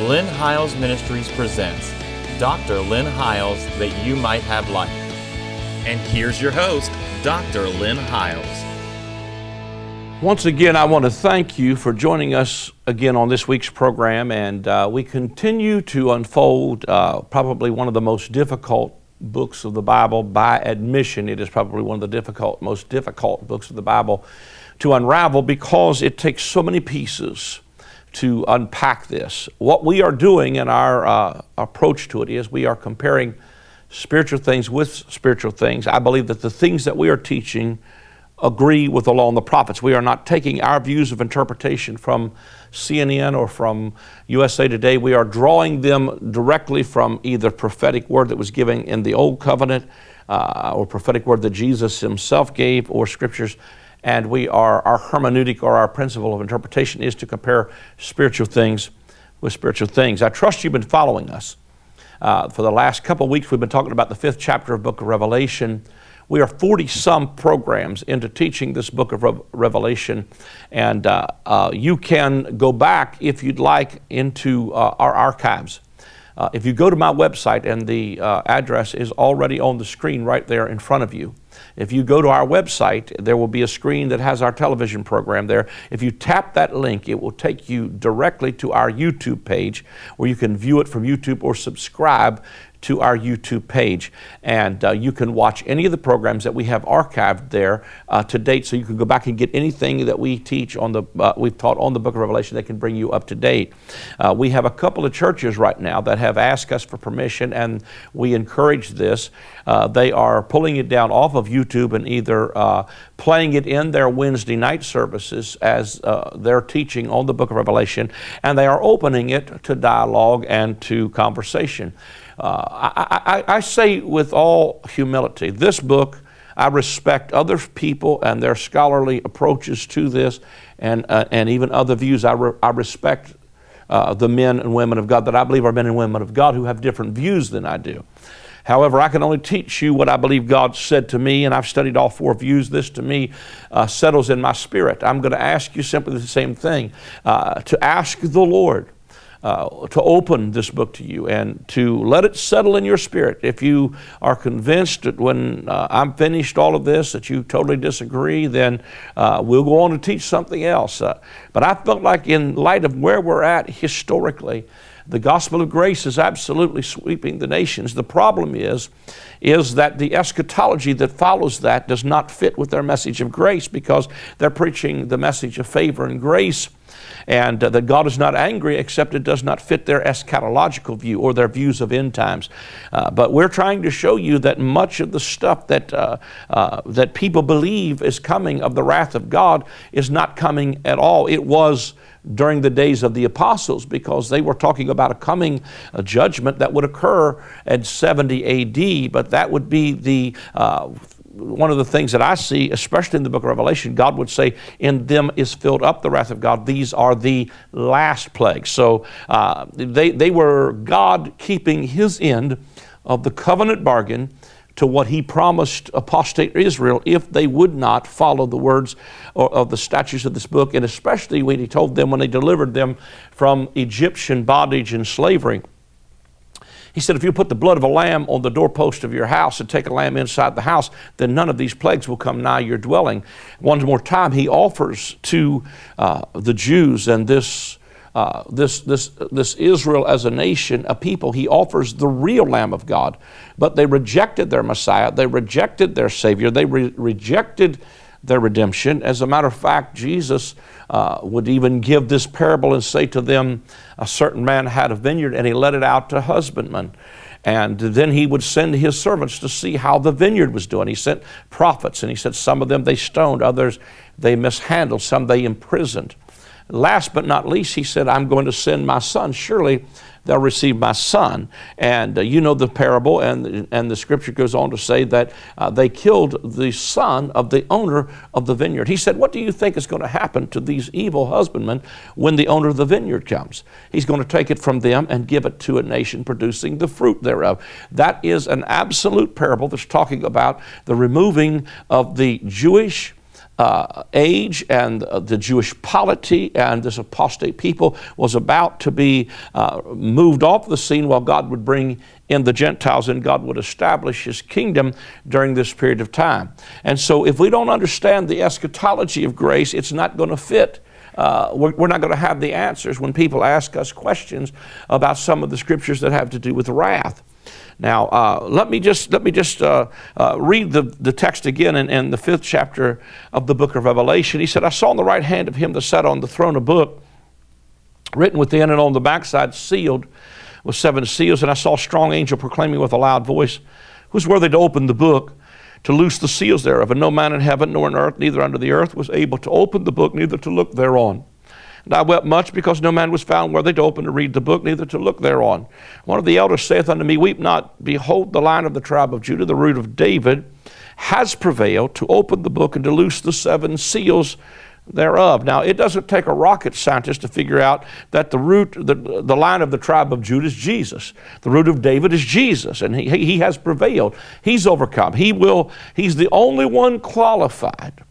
Lynn Hiles Ministries presents Dr. Lynn Hiles That You Might Have Life. And here's your host, Dr. Lynn Hiles. Once again, I want to thank you for joining us again on this week's program. And uh, we continue to unfold uh, probably one of the most difficult books of the Bible. By admission, it is probably one of the difficult, most difficult books of the Bible to unravel because it takes so many pieces to unpack this. What we are doing in our uh, approach to it is we are comparing spiritual things with spiritual things. I believe that the things that we are teaching agree with the law and the prophets. We are not taking our views of interpretation from CNN or from USA Today. We are drawing them directly from either prophetic word that was given in the Old Covenant uh, or prophetic word that Jesus himself gave or scriptures and we are our hermeneutic or our principle of interpretation is to compare spiritual things with spiritual things. I trust you've been following us. Uh, for the last couple of weeks, we've been talking about the fifth chapter of Book of Revelation. We are 40 some programs into teaching this book of Re- Revelation, and uh, uh, you can go back if you'd like into uh, our archives. Uh, if you go to my website, and the uh, address is already on the screen right there in front of you, if you go to our website, there will be a screen that has our television program there. If you tap that link, it will take you directly to our YouTube page where you can view it from YouTube or subscribe to our YouTube page. And uh, you can watch any of the programs that we have archived there uh, to date. So you can go back and get anything that we teach on the, uh, we've taught on the book of Revelation that can bring you up to date. Uh, we have a couple of churches right now that have asked us for permission, and we encourage this. Uh, they are pulling it down off of YouTube and either uh, playing it in their Wednesday night services as they're teaching on the book of Revelation, and they are opening it to dialogue and to conversation. Uh, I, I, I say with all humility, this book, I respect other people and their scholarly approaches to this and, uh, and even other views. I, re- I respect uh, the men and women of God that I believe are men and women of God who have different views than I do. However, I can only teach you what I believe God said to me, and I've studied all four views. This to me uh, settles in my spirit. I'm going to ask you simply the same thing uh, to ask the Lord uh, to open this book to you and to let it settle in your spirit. If you are convinced that when uh, I'm finished all of this that you totally disagree, then uh, we'll go on to teach something else. Uh, but I felt like, in light of where we're at historically, the gospel of grace is absolutely sweeping the nations. The problem is, is that the eschatology that follows that does not fit with their message of grace because they're preaching the message of favor and grace and uh, that God is not angry except it does not fit their eschatological view or their views of end times. Uh, but we're trying to show you that much of the stuff that, uh, uh, that people believe is coming of the wrath of God is not coming at all. It was during the days of the apostles because they were talking about a coming a judgment that would occur at 70 AD, but that would be the uh, one of the things that I see, especially in the book of Revelation, God would say, In them is filled up the wrath of God. These are the last plagues. So uh, they, they were God keeping his end of the covenant bargain to what he promised apostate Israel if they would not follow the words of the statutes of this book, and especially when he told them when they delivered them from Egyptian bondage and slavery. He said, if you put the blood of a lamb on the doorpost of your house and take a lamb inside the house, then none of these plagues will come nigh your dwelling. One more time, he offers to uh, the Jews and this. Uh, this, this, this Israel as a nation, a people, he offers the real Lamb of God. But they rejected their Messiah. They rejected their Savior. They re- rejected their redemption. As a matter of fact, Jesus uh, would even give this parable and say to them, A certain man had a vineyard and he let it out to husbandmen. And then he would send his servants to see how the vineyard was doing. He sent prophets, and he said some of them they stoned, others they mishandled, some they imprisoned. Last but not least, he said, I'm going to send my son. Surely they'll receive my son. And uh, you know the parable, and, and the scripture goes on to say that uh, they killed the son of the owner of the vineyard. He said, What do you think is going to happen to these evil husbandmen when the owner of the vineyard comes? He's going to take it from them and give it to a nation producing the fruit thereof. That is an absolute parable that's talking about the removing of the Jewish uh, age and uh, the Jewish polity and this apostate people was about to be uh, moved off the scene while God would bring in the Gentiles and God would establish his kingdom during this period of time. And so, if we don't understand the eschatology of grace, it's not going to fit. Uh, we're, we're, not going to have the answers when people ask us questions about some of the scriptures that have to do with wrath. Now, uh, let me just, let me just uh, uh, read the, the text again in, in the fifth chapter of the book of Revelation. He said, I saw on the right hand of him that sat on the throne a book written within and on the backside, sealed with seven seals. And I saw a strong angel proclaiming with a loud voice, Who's worthy to open the book, to loose the seals thereof? And no man in heaven, nor in earth, neither under the earth, was able to open the book, neither to look thereon. And I wept much because no man was found worthy to open to read the book, neither to look thereon. One of the elders saith unto me, Weep not, behold, the lion of the tribe of Judah, the root of David, has prevailed to open the book and to loose the seven seals thereof. Now, it doesn't take a rocket scientist to figure out that the root, the, the line of the tribe of Judah is Jesus. The root of David is Jesus, and he, he has prevailed. He's overcome. He will, he's the only one qualified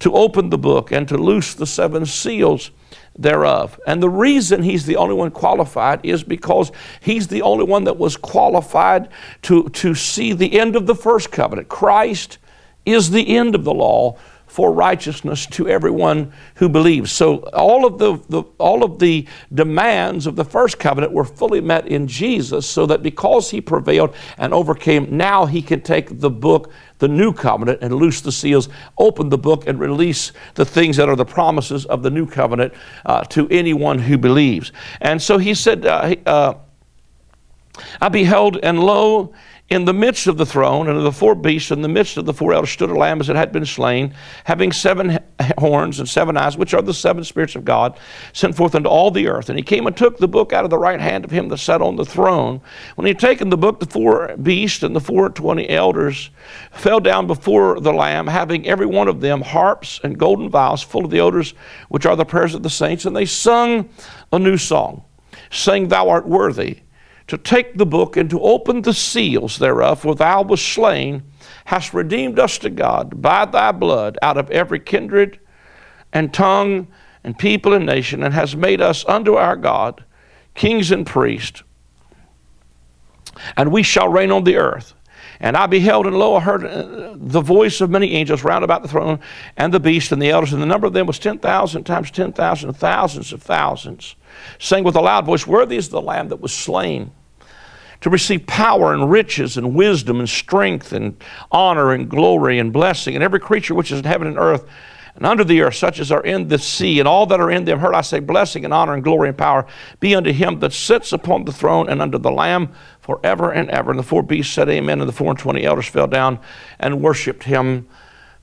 to open the book and to loose the seven seals thereof. And the reason he's the only one qualified is because he's the only one that was qualified to, to see the end of the first covenant. Christ is the end of the law for righteousness to everyone who believes. So all of the, the, all of the demands of the first covenant were fully met in Jesus, so that because he prevailed and overcame, now he can take the book, the new covenant, and loose the seals, open the book, and release the things that are the promises of the new covenant uh, to anyone who believes. And so he said, uh, uh, I beheld, and lo, in the midst of the throne and of the four beasts, in the midst of the four elders, stood a lamb as it had been slain, having seven horns and seven eyes, which are the seven spirits of God, sent forth into all the earth. And he came and took the book out of the right hand of him that sat on the throne. When he had taken the book, the four beasts and the four and twenty elders fell down before the Lamb, having every one of them harps and golden vials full of the odors, which are the prayers of the saints. And they sung a new song, saying, Thou art worthy to take the book and to open the seals thereof, for thou wast slain, hast redeemed us to God by thy blood out of every kindred and tongue and people and nation, and has made us unto our God kings and priests. And we shall reign on the earth. And I beheld, and lo, I heard uh, the voice of many angels round about the throne, and the beast, and the elders, and the number of them was 10,000 times 10,000, thousands of thousands, saying with a loud voice, Worthy is the Lamb that was slain to receive power and riches and wisdom and strength and honor and glory and blessing. And every creature which is in heaven and earth and under the earth, such as are in the sea, and all that are in them, heard I say, blessing and honor and glory and power be unto him that sits upon the throne and unto the Lamb forever and ever. And the four beasts said, Amen. And the four and twenty elders fell down and worshiped him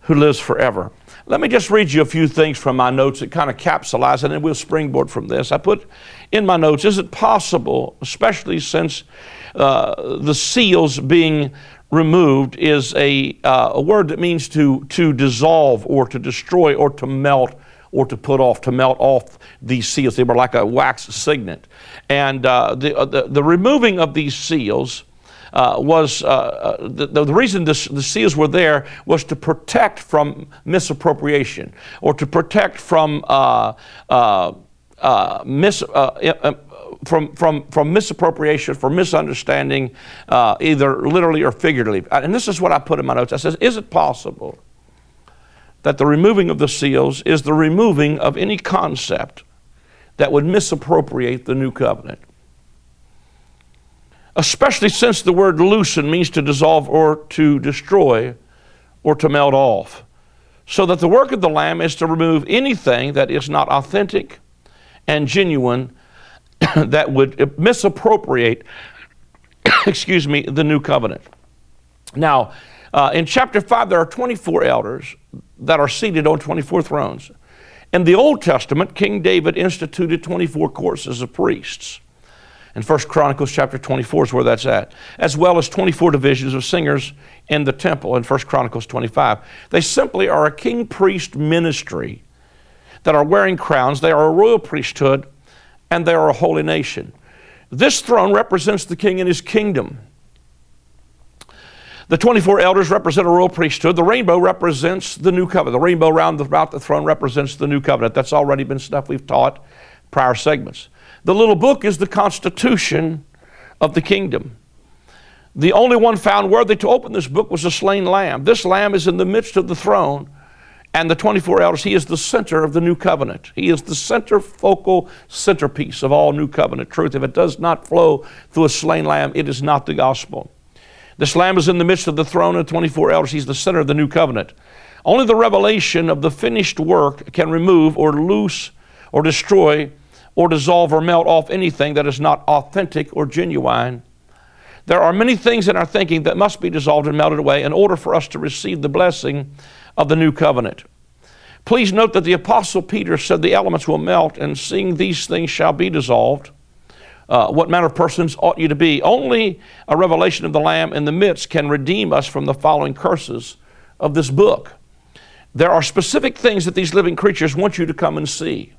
who lives forever. Let me just read you a few things from my notes that kind of capsulize it, and we'll springboard from this. I put in my notes, is it possible, especially since uh, the seals being removed is a, uh, a word that means to, to dissolve or to destroy or to melt or to put off, to melt off these seals. They were like a wax signet. And uh, the, uh, the, the, removing of these seals uh, was uh, uh, the, the, reason this, the seals were there was to protect from misappropriation or to protect from mis, from, from, from misappropriation, from misunderstanding, uh, either literally or figuratively. And this is what I put in my notes. I says, is it possible that the removing of the seals is the removing of any concept that would misappropriate the new covenant? Especially since the word loosen means to dissolve or to destroy or to melt off. So that the work of the Lamb is to remove anything that is not authentic and genuine that would misappropriate, excuse me, the new covenant. Now, uh, in chapter 5, there are 24 elders that are seated on 24 thrones. In the Old Testament, King David instituted 24 courses of priests. In 1 Chronicles chapter 24 is where that's at, as well as 24 divisions of singers in the temple in 1 Chronicles 25. They simply are a king priest ministry that are wearing crowns. They are a royal priesthood and they are a holy nation. This throne represents the king and his kingdom. The 24 elders represent a royal priesthood. The rainbow represents the new covenant. The rainbow around about the throne represents the new covenant. That's already been stuff we've taught prior segments. The little book is the constitution of the kingdom. The only one found worthy to open this book was a slain lamb. This lamb is in the midst of the throne and the 24 elders. He is the center of the new covenant. He is the center focal centerpiece of all new covenant truth. If it does not flow through a slain lamb, it is not the gospel. This lamb is in the midst of the throne of 24 elders. He's the center of the new covenant. Only the revelation of the finished work can remove or loose or destroy or dissolve or melt off anything that is not authentic or genuine. There are many things in our thinking that must be dissolved and melted away in order for us to receive the blessing of the new covenant. Please note that the Apostle Peter said the elements will melt, and seeing these things shall be dissolved. Uh, what manner of persons ought you to be? Only a revelation of the Lamb in the midst can redeem us from the following curses of this book. There are specific things that these living creatures want you to come and see.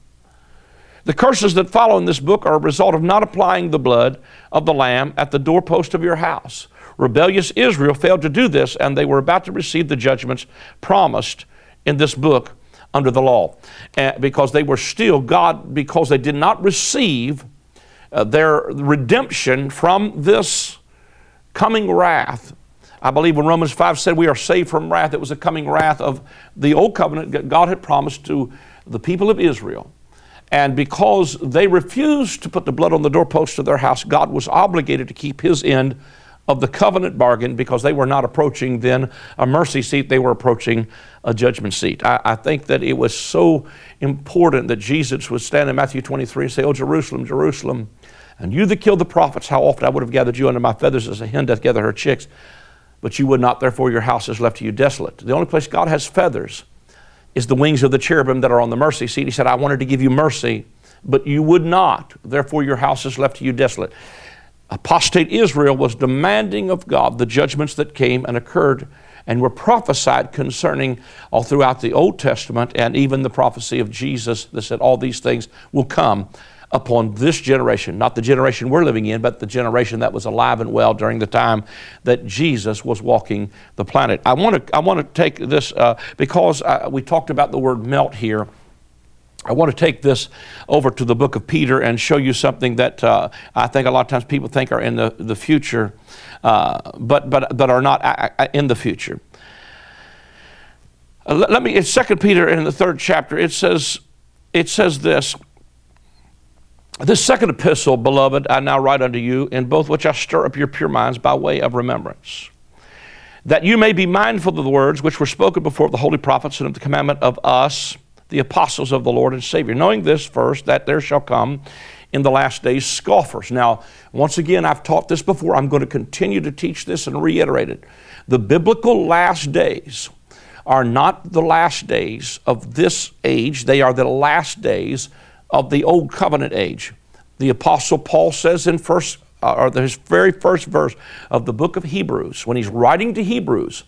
The curses that follow in this book are a result of not applying the blood of the Lamb at the doorpost of your house. Rebellious Israel failed to do this, and they were about to receive the judgments promised in this book under the law. Uh, because they were still, God, because they did not receive uh, their redemption from this coming wrath. I believe when Romans 5 said we are saved from wrath, it was a coming wrath of the old covenant that God had promised to the people of Israel. And because they refused to put the blood on the doorpost of their house, God was obligated to keep his end of the covenant bargain because they were not approaching then a mercy seat, they were approaching a judgment seat. I, I, think that it was so important that Jesus would stand in Matthew 23 and say, Oh, Jerusalem, Jerusalem, and you that killed the prophets, how often I would have gathered you under my feathers as a hen doth gather her chicks, but you would not, therefore your house is left to you desolate. The only place God has feathers is the wings of the cherubim that are on the mercy seat. He said, I wanted to give you mercy, but you would not. Therefore, your house is left to you desolate. Apostate Israel was demanding of God the judgments that came and occurred and were prophesied concerning all throughout the Old Testament and even the prophecy of Jesus that said all these things will come upon this generation, not the generation we're living in, but the generation that was alive and well during the time that Jesus was walking the planet. I want to, I want to take this uh, because uh, we talked about the word melt here. I want to take this over to the book of Peter and show you something that uh, I think a lot of times people think are in the, the future, uh, but, but, but are not uh, uh, in the future. let, let me, it's Second Peter in the third chapter, it says, it says this this second epistle, beloved, I now write unto you, in both which I stir up your pure minds by way of remembrance, that you may be mindful of the words which were spoken before the holy prophets and of the commandment of us, the apostles of the Lord and Savior. Knowing this first, that there shall come in the last days scoffers. Now, once again, I've taught this before. I'm going to continue to teach this and reiterate it. The biblical last days are not the last days of this age, they are the last days of the Old Covenant age. The Apostle Paul says in first, uh, or his very first verse of the book of Hebrews, when he's writing to Hebrews,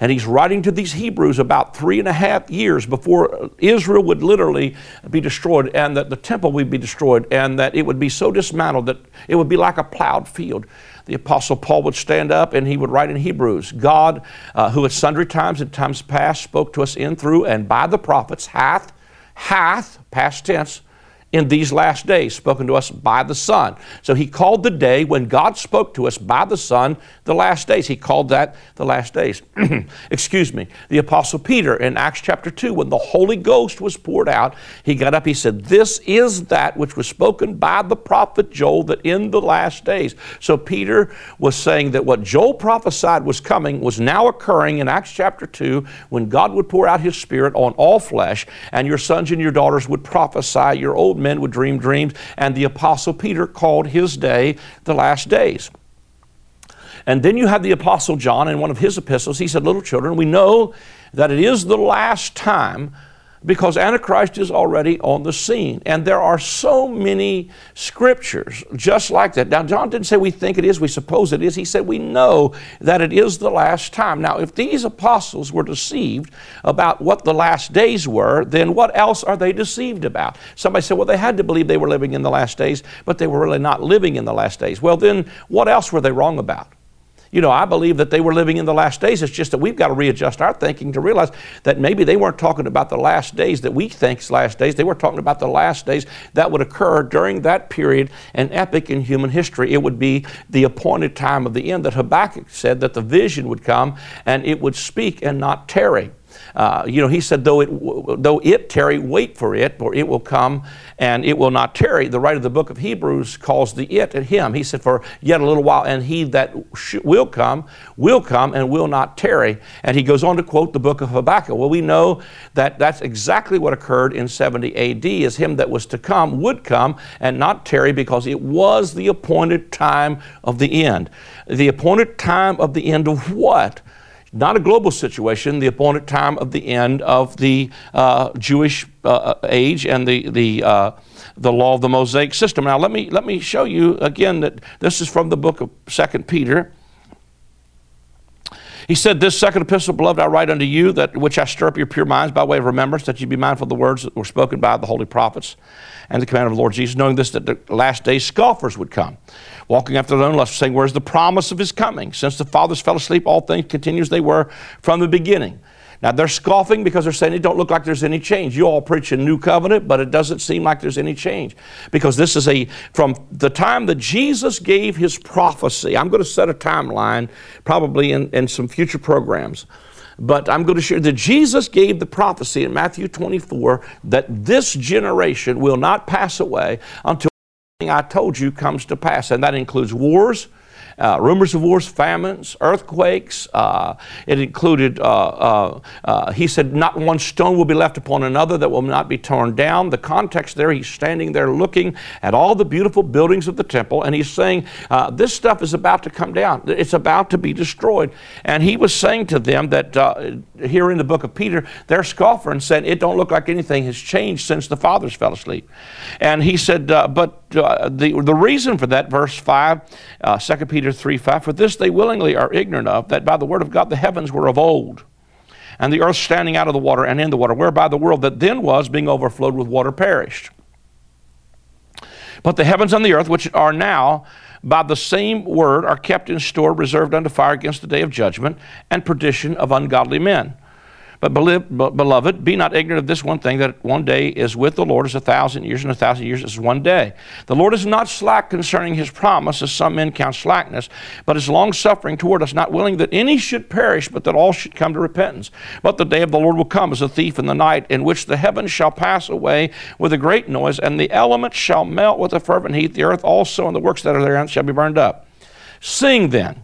and he's writing to these Hebrews about three and a half years before Israel would literally be destroyed and that the temple would be destroyed and that it would be so dismantled that it would be like a plowed field. The Apostle Paul would stand up and he would write in Hebrews God, uh, who at sundry times and times past spoke to us in, through, and by the prophets, hath, hath, past tense, in these last days, spoken to us by the Son. So he called the day when God spoke to us by the Son the last days. He called that the last days. Excuse me. The Apostle Peter in Acts chapter 2, when the Holy Ghost was poured out, he got up, he said, This is that which was spoken by the prophet Joel that in the last days. So Peter was saying that what Joel prophesied was coming was now occurring in Acts chapter 2 when God would pour out his Spirit on all flesh, and your sons and your daughters would prophesy, your old men would dream dreams, and the Apostle Peter called his day the last days. And then you have the Apostle John in one of his epistles. He said, Little children, we know that it is the last time because Antichrist is already on the scene. And there are so many scriptures just like that. Now, John didn't say we think it is, we suppose it is. He said we know that it is the last time. Now, if these apostles were deceived about what the last days were, then what else are they deceived about? Somebody said, well, they had to believe they were living in the last days, but they were really not living in the last days. Well, then what else were they wrong about? You know, I believe that they were living in the last days. It's just that we've got to readjust our thinking to realize that maybe they weren't talking about the last days that we think is last days. They were talking about the last days that would occur during that period, an epic in human history. It would be the appointed time of the end that Habakkuk said that the vision would come and it would speak and not tarry. Uh, you know, he said, though it, though it tarry, wait for it, for it will come and it will not tarry. The writer of the book of Hebrews calls the it and him. He said, for yet a little while, and he that sh- will come, will come and will not tarry. And he goes on to quote the book of Habakkuk. Well, we know that that's exactly what occurred in 70 AD, is him that was to come would come and not tarry because it was the appointed time of the end. The appointed time of the end of what? Not a global situation, the appointed time of the end of the uh, Jewish uh, age and the, the, uh, the law of the Mosaic system. Now, let me, let me show you again that this is from the book of Second Peter. He said, This second epistle, beloved, I write unto you, that which I stir up your pure minds by way of remembrance, that you be mindful of the words that were spoken by the holy prophets and the command of the Lord Jesus, knowing this, that the last days scoffers would come, walking after their own lust, saying, Where's the promise of his coming? Since the fathers fell asleep, all things continue as they were from the beginning. Now they're scoffing because they're saying it don't look like there's any change. You all preach a new covenant, but it doesn't seem like there's any change. Because this is a from the time that Jesus gave his prophecy. I'm going to set a timeline, probably in, in some future programs. But I'm going to share that Jesus gave the prophecy in Matthew 24 that this generation will not pass away until I told you comes to pass. And that includes wars, uh, rumors of wars, famines, earthquakes. Uh, it included, uh, uh, uh, he said, not one stone will be left upon another that will not be torn down. The context there, he's standing there looking at all the beautiful buildings of the temple, and he's saying, This stuff is about to come down. It's about to be destroyed. And he was saying to them that here in the book of Peter, they're scoffing saying, It don't look like anything has changed since the fathers fell asleep. And he said, But the, the reason for that, verse 5, uh, 2 Peter Peter 3 5. For this they willingly are ignorant of, that by the word of God the heavens were of old, and the earth standing out of the water and in the water, whereby the world that then was, being overflowed with water, perished. But the heavens and the earth, which are now, by the same word, are kept in store, reserved unto fire against the day of judgment and perdition of ungodly men. But beloved, be not ignorant of this one thing that one day is with the Lord as a thousand years, and a thousand years is one day. The Lord is not slack concerning his promise, as some men count slackness, but is long suffering toward us, not willing that any should perish, but that all should come to repentance. But the day of the Lord will come as a thief in the night, in which the heavens shall pass away with a great noise, and the elements shall melt with a fervent heat. The earth also and the works that are therein shall be burned up. Sing then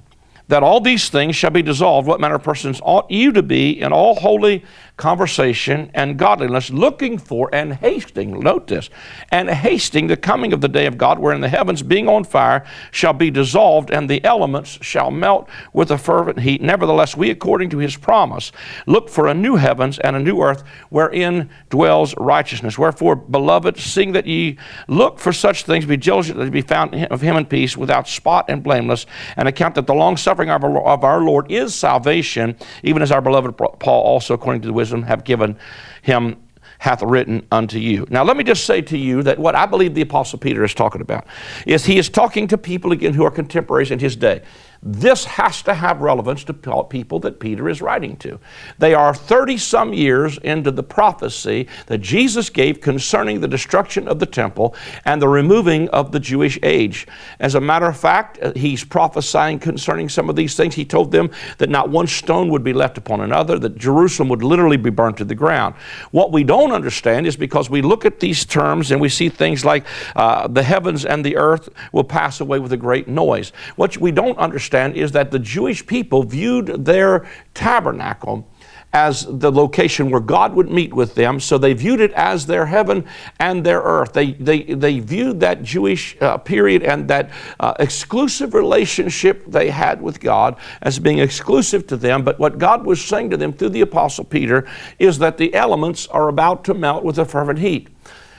that all these things shall be dissolved, what manner of persons ought you to be in all holy conversation and godliness, looking for and hasting, note this, and hasting the coming of the day of God, wherein the heavens, being on fire, shall be dissolved, and the elements shall melt with a fervent heat. Nevertheless, we, according to his promise, look for a new heavens and a new earth, wherein dwells righteousness. Wherefore, beloved, seeing that ye look for such things, be diligent to be found of him in peace, without spot and blameless, and account that the long suffering of our Lord is salvation, even as our beloved Paul also, according to the wisdom wisdom have given him hath written unto you. Now, let me just say to you that what I believe the Apostle Peter is talking about is he is talking to people again who are contemporaries in his day. This has to have relevance to people that Peter is writing to. They are 30 some years into the prophecy that Jesus gave concerning the destruction of the temple and the removing of the Jewish age. As a matter of fact, uh, he's prophesying concerning some of these things. He told them that not one stone would be left upon another, that Jerusalem would literally be burnt to the ground. What we don't understand is because we look at these terms and we see things like uh, the heavens and the earth will pass away with a great noise. What we don't understand understand is that the Jewish people viewed their tabernacle as the location where God would meet with them. So they viewed it as their heaven and their earth. They, they, they viewed that Jewish uh, period and that uh, exclusive relationship they had with God as being exclusive to them. But what God was saying to them through the Apostle Peter is that the elements are about to melt with a fervent heat.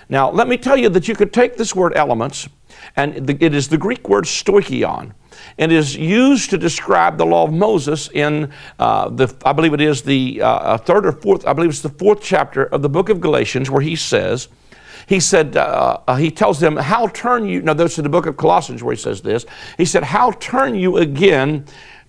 Now, let me tell you that you could take this word elements, and it is the Greek word stoicheion and is used to describe the law of Moses in uh, the, I believe it is the uh, third or fourth, I believe it's the fourth chapter of the book of Galatians, where he says, he said, uh, uh, he tells them, How turn you, now, this is the book of Colossians where he says this. He said, How turn you again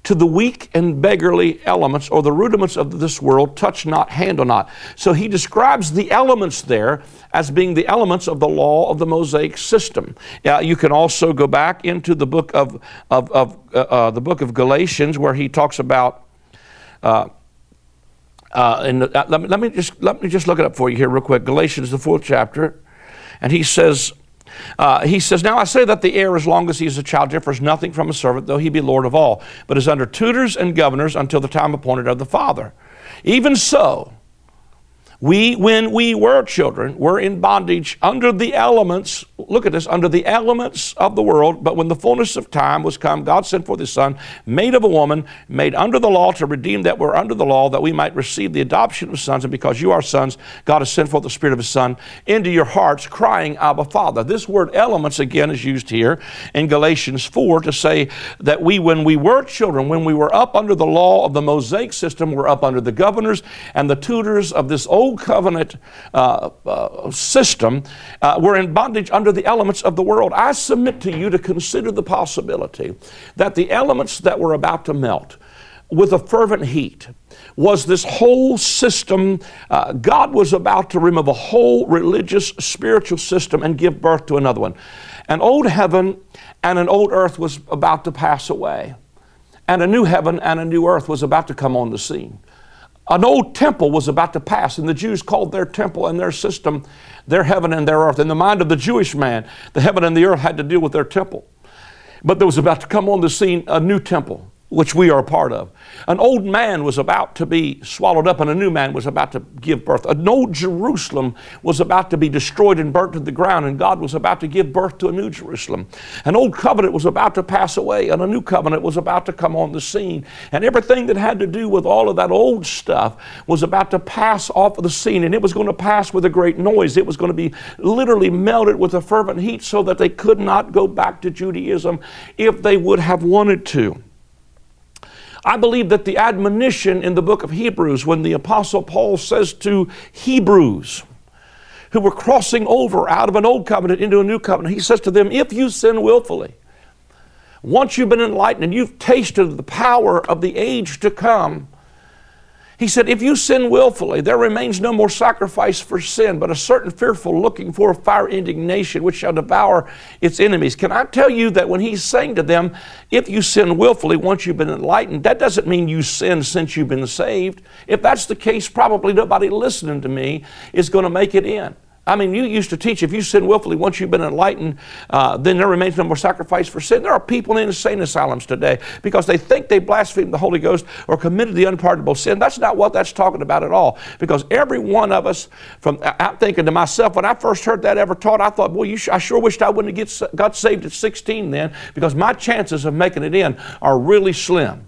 to the weak and beggarly elements or the rudiments of this world, touch not, handle not. So he describes the elements there as being the elements of the law of the Mosaic system. Uh, you can also go back into the book of, of, of uh, uh, the book of Galatians where he talks about. Uh, uh, and uh, let, me, let me just let me just look it up for you here real quick. Galatians, the fourth chapter, and he says, uh, he says, Now I say that the heir, as long as he is a child, differs nothing from a servant, though he be Lord of all, but is under tutors and governors until the time appointed of the Father. Even so, we, when we were children, were in bondage under the elements, look at this, under the elements of the world. But when the fullness of time was come, God sent forth His Son, made of a woman, made under the law to redeem that were under the law, that we might receive the adoption of sons. And because you are sons, God has sent forth the Spirit of His Son into your hearts, crying, Abba, Father. This word elements, again, is used here in Galatians 4 to say that we, when we were children, when we were up under the law of the Mosaic system, were up under the governors and the tutors of this old old covenant uh, uh, system, uh, we're in bondage under the elements of the world. I submit to you to consider the possibility that the elements that were about to melt with a fervent heat was this whole system. Uh, God was about to remove a whole religious, spiritual system and give birth to another one. An old heaven and an old earth was about to pass away, and a new heaven and a new earth was about to come on the scene. An old temple was about to pass, and the Jews called their temple and their system their heaven and their earth. In the mind of the Jewish man, the heaven and the earth had to deal with their temple. But there was about to come on the scene a new temple which we are a part of. An old man was about to be swallowed up, and a new man was about to give birth. An old Jerusalem was about to be destroyed and burnt to the ground, and God was about to give birth to a new Jerusalem. An old covenant was about to pass away, and a new covenant was about to come on the scene. And everything that had to do with all of that old stuff was about to pass off of the scene, and it was going to pass with a great noise. It was going to be literally melted with a fervent heat so that they could not go back to Judaism if they would have wanted to. I believe that the admonition in the book of Hebrews, when the Apostle Paul says to Hebrews, who were crossing over out of an old covenant into a new covenant, he says to them, If you sin willfully, once you've been enlightened and you've tasted the power of the age to come, he said, If you sin willfully, there remains no more sacrifice for sin, but a certain fearful looking for a fire indignation which shall devour its enemies. Can I tell you that when he's saying to them, If you sin willfully once you've been enlightened, that doesn't mean you sin since you've been saved. If that's the case, probably nobody listening to me is going to make it in. I mean, you used to teach if you sin willfully, once you've been enlightened, uh, then there remains no more sacrifice for sin. There are people in insane asylums today because they think they blasphemed the Holy Ghost or committed the unpardonable sin. That's not what that's talking about at all. Because every one of us, from I'm thinking to myself, when I first heard that ever taught, I thought, boy, sh- I sure wished I wouldn't have get, got saved at 16 then because my chances of making it in are really slim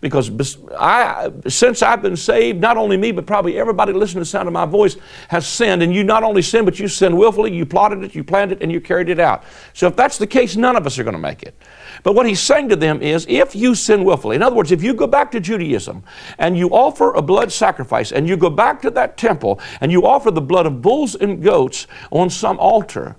because I, since I've been saved, not only me, but probably everybody listening to the sound of my voice has sinned. And you not only sinned, but you sinned willfully, you plotted it, you planned it, and you carried it out. So if that's the case, none of us are going to make it. But what he's saying to them is if you sin willfully, in other words, if you go back to Judaism and you offer a blood sacrifice and you go back to that temple and you offer the blood of bulls and goats on some altar,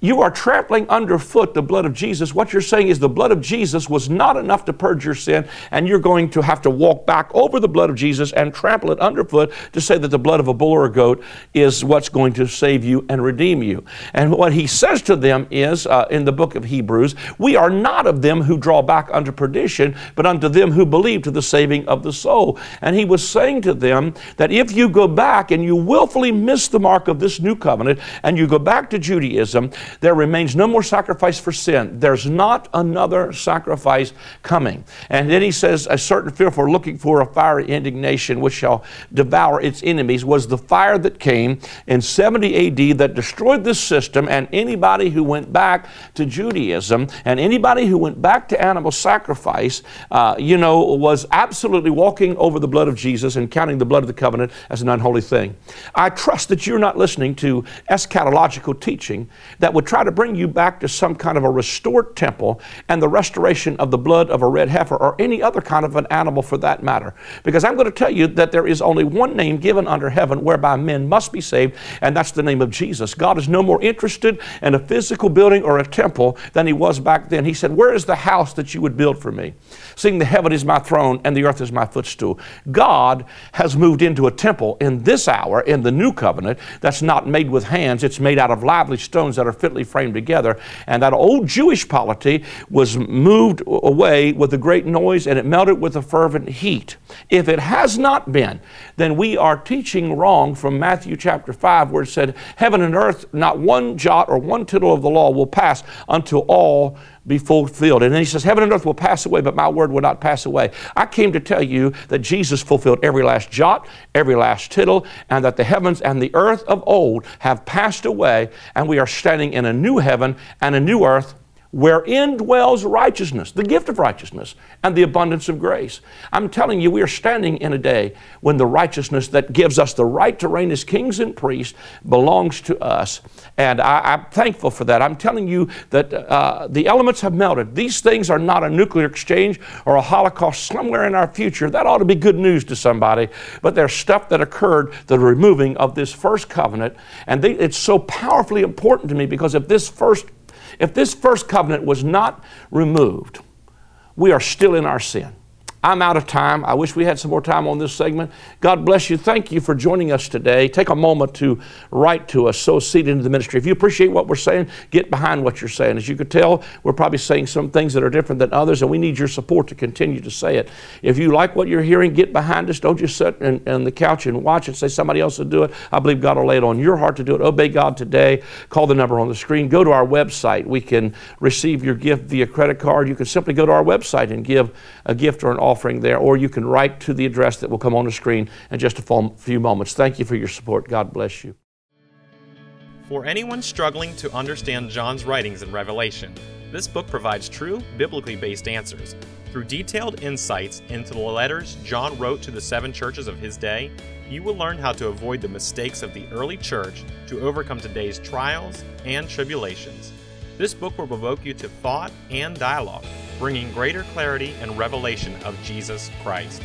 you are trampling underfoot the blood of Jesus. What you're saying is the blood of Jesus was not enough to purge your sin, and you're going to have to walk back over the blood of Jesus and trample it underfoot to say that the blood of a bull or a goat is what's going to save you and redeem you. And what he says to them is uh, in the book of Hebrews, we are not of them who draw back unto perdition, but unto them who believe to the saving of the soul. And he was saying to them that if you go back and you willfully miss the mark of this new covenant and you go back to Judaism, there remains no more sacrifice for sin. There's not another sacrifice coming. And then he says, A certain fear for looking for a fiery indignation which shall devour its enemies was the fire that came in 70 AD that destroyed this system. And anybody who went back to Judaism and anybody who went back to animal sacrifice, uh, you know, was absolutely walking over the blood of Jesus and counting the blood of the covenant as an unholy thing. I trust that you're not listening to eschatological teaching that would try to bring you back to some kind of a restored temple and the restoration of the blood of a red heifer or any other kind of an animal for that matter. Because I'm going to tell you that there is only one name given under heaven whereby men must be saved, and that's the name of Jesus. God is no more interested in a physical building or a temple than he was back then. He said, Where is the house that you would build for me? Seeing the heaven is my throne and the earth is my footstool. God has moved into a temple in this hour in the new covenant that's not made with hands, it's made out of lively stones that are fitly framed together. And that old Jewish polity was moved away with a great noise and it melted with a fervent heat. If it has not been, then we are teaching wrong from Matthew chapter 5, where it said, Heaven and earth, not one jot or one tittle of the law will pass until all be fulfilled. And then he says, Heaven and earth will pass away, but my word will not pass away. I came to tell you that Jesus fulfilled every last jot, every last tittle, and that the heavens and the earth of old have passed away, and we are standing in a new heaven and a new earth wherein dwells righteousness, the gift of righteousness, and the abundance of grace. I'm telling you, we are standing in a day when the righteousness that gives us the right to reign as kings and priests belongs to us. And I, am thankful for that. I'm telling you that uh, the elements have melted. These things are not a nuclear exchange or a holocaust somewhere in our future. That ought to be good news to somebody. But there's stuff that occurred, the removing of this first covenant. And they, it's so powerfully important to me because if this first if this first covenant was not removed, we are still in our sin. I'm out of time. I wish we had some more time on this segment. God bless you. Thank you for joining us today. Take a moment to write to us, sow seed into the ministry. If you appreciate what we're saying, get behind what you're saying. As you could tell, we're probably saying some things that are different than others, and we need your support to continue to say it. If you like what you're hearing, get behind us. Don't just sit on the couch and watch and say somebody else will do it. I believe God will lay it on your heart to do it. Obey God today. Call the number on the screen. Go to our website. We can receive your gift via credit card. You can simply go to our website and give a gift or an offering offering there, or you can write to the address that will come on the screen in just a few moments. Thank you for your support. God bless you. For anyone struggling to understand John's writings in Revelation, this book provides true, biblically based answers. Through detailed insights into the letters John wrote to the seven churches of his day, you will learn how to avoid the mistakes of the early church to overcome today's trials and tribulations. This book will provoke you to thought and dialogue bringing greater clarity and revelation of Jesus Christ.